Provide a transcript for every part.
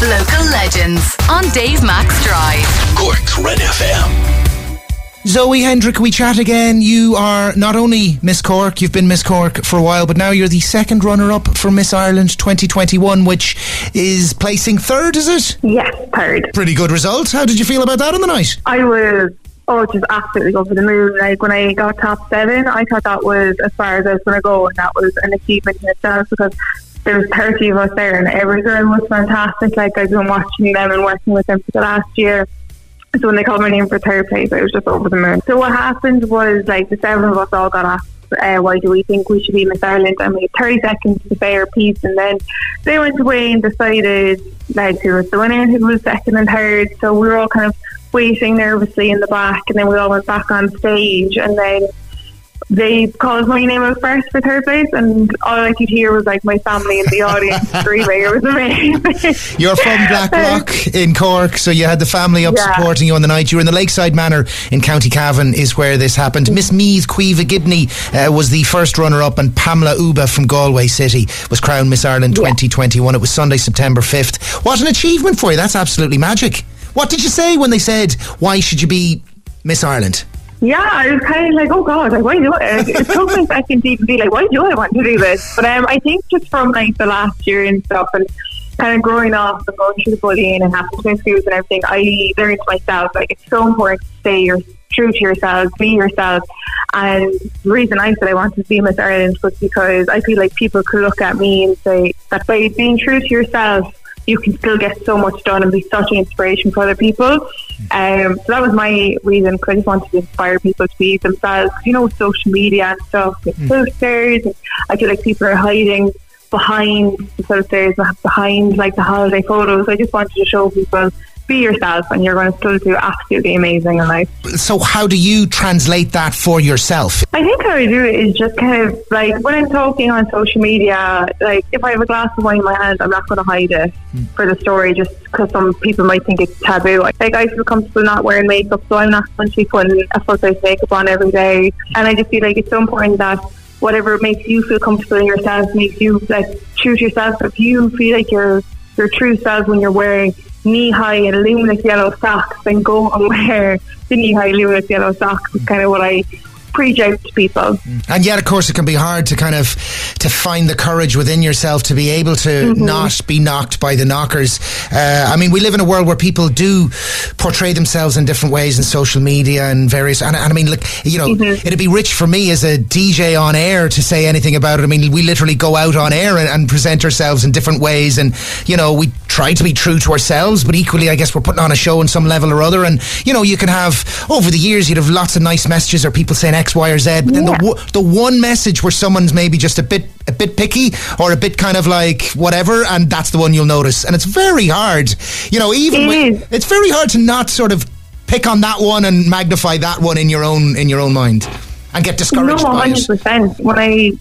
Local legends on Dave Mac Drive. Cork's Red FM. Zoe Hendrick, we chat again. You are not only Miss Cork, you've been Miss Cork for a while, but now you're the second runner up for Miss Ireland 2021, which is placing third, is it? Yes, third. Pretty good result. How did you feel about that on the night? I was, oh, just absolutely over the moon. Like when I got top seven, I thought that was as far as I was going to go, and that was an achievement in itself because there was 30 of us there, and every girl was fantastic. Like I've been watching them and working with them for the last year. So when they called my name for third place, I was just over the moon. So what happened was like the seven of us all got asked, uh, why do we think we should be Miss Ireland? And we had 30 seconds to say our piece. And then they went away and decided like who was the winner, who was second and third. So we were all kind of waiting nervously in the back. And then we all went back on stage. And then they called my name out first for third place, and all I could hear was like my family in the audience screaming. It was amazing. You're from Blackrock in Cork, so you had the family up Yeah. supporting you on the night. You were in the Lakeside Manor in County Cavan, is where this happened. Miss Meath Cueva Gibney uh, was the first runner up, and Pamela Uba from Galway City was crowned Miss Ireland 2021. It was Sunday, September 5th. What an achievement for you! That's absolutely magic. What did you say when they said, Why should you be Miss Ireland? Yeah, I was kind of like, oh god, like why do I? It took me a second to even be like, why do I want to do this? But um, I think just from like the last year and stuff, and kind of growing up and going through the bullying and having to schools and everything, I learned myself like it's so important to stay your, true to yourself, be yourself. And the reason I said I wanted to be Miss Ireland was because I feel like people could look at me and say that by being true to yourself, you can still get so much done and be such an inspiration for other people. Um, so that was my reason because I just wanted to inspire people to be themselves. You know, social media and stuff, with filters, and I feel like people are hiding behind the filters, behind like the holiday photos. I just wanted to show people be yourself and you're going to still do absolutely amazing in life. So, how do you translate that for yourself? I think how I do it is just kind of like when I'm talking on social media, like if I have a glass of wine in my hand, I'm not going to hide it hmm. for the story just because some people might think it's taboo. Like I feel comfortable not wearing makeup, so I'm not going to be putting a full face makeup on every day. And I just feel like it's so important that whatever makes you feel comfortable in yourself makes you like choose yourself. If you feel like you're your true self when you're wearing knee high and luminous yellow socks, then go and wear the knee high luminous yellow socks. Is kind of what I preach out to people. And yet, of course, it can be hard to kind of to find the courage within yourself to be able to Mm-hmm. not be knocked by the knockers. Uh, I mean, we live in a world where people do portray themselves in different ways in social media and various. And, and I mean, look, you know, Mm-hmm. it'd be rich for me as a DJ on air to say anything about it. I mean, we literally go out on air and, and present ourselves in different ways, and you know, we try to be true to ourselves, but equally, I guess we're putting on a show on some level or other. And you know, you can have over the years, you'd have lots of nice messages or people saying X, Y, or Z, but then the the one message where someone's maybe just a bit a bit picky or a bit kind of like whatever, and that's the one you'll notice. And it's very hard, you know. Even It is. it's very hard to not sort of pick on that one and magnify that one in your own in your own mind and get No, discouraged by it. 100%. When I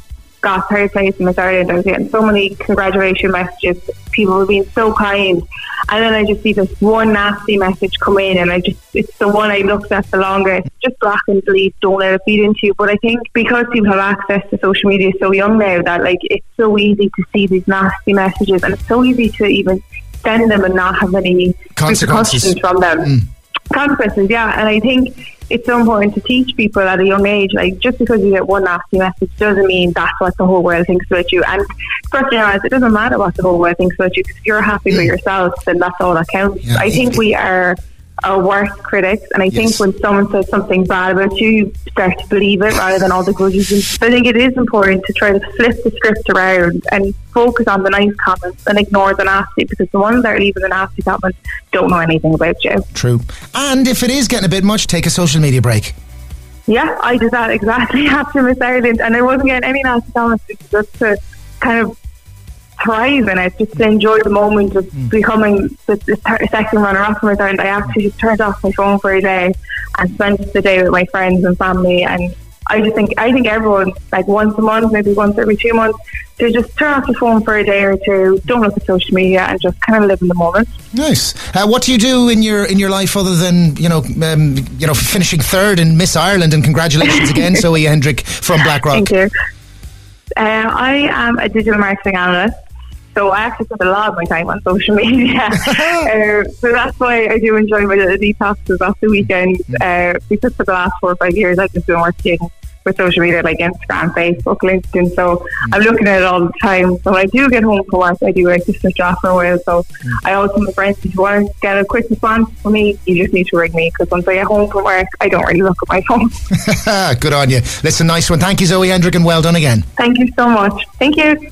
got third place in Miss Ireland, I was getting so many congratulation messages. People were being so kind. And then I just see this one nasty message come in, and I just, it's the one I looked at the longest. Just block and delete, don't let it feed into you. But I think because people have access to social media so young now, that like it's so easy to see these nasty messages, and it's so easy to even send them and not have any Consequences. from them mm. consequences, yeah. And I think it's so important to teach people at a young age, like just because you get one nasty message doesn't mean that's what the whole world thinks about you. And first realize it doesn't matter what the whole world thinks about you. If you're happy with yourself, then that's all that counts. Yeah. I think we are our worst critics, and I Yes. think when someone says something bad about you, you start to believe it rather than all the grudges. I think it is important to try to flip the script around and focus on the nice comments and ignore the nasty, because the ones that are leaving the nasty comments don't know anything about you. True. And if it is getting a bit much, take a social media break. Yeah, I did that exactly after Miss Ireland, and I wasn't getting any nasty comments just to kind of thrive in it, just enjoy the moment of becoming the, the thir- second runner up for Miss Ireland. I actually just turned off my phone for a day and spent the day with my friends and family. And I just think I think everyone like once a month, maybe once every two months, to just turn off the phone for a day or two, don't look at social media, and just kind of live in the moment. Nice. Uh, what do you do in your in your life other than you know um, you know finishing third in Miss Ireland? And congratulations again, Zoe Hendrick from Blackrock. Thank you. Uh, I am a digital marketing analyst. So I actually spend a lot of my time on social media. uh, so that's why I do enjoy my little detoxes off the weekend. Uh, because for the last four or five years, I've just been working with social media like Instagram, Facebook, LinkedIn. So I'm looking at it all the time. So when I do get home from work, I do like to switch off for a while. So I always tell my friends, if you want to get a quick response from me, you just need to ring me because once I get home from work, I don't really look at my phone. Good on you. Listen, nice one. Thank you, Zoe Hendrick, and well done again. Thank you so much. Thank you.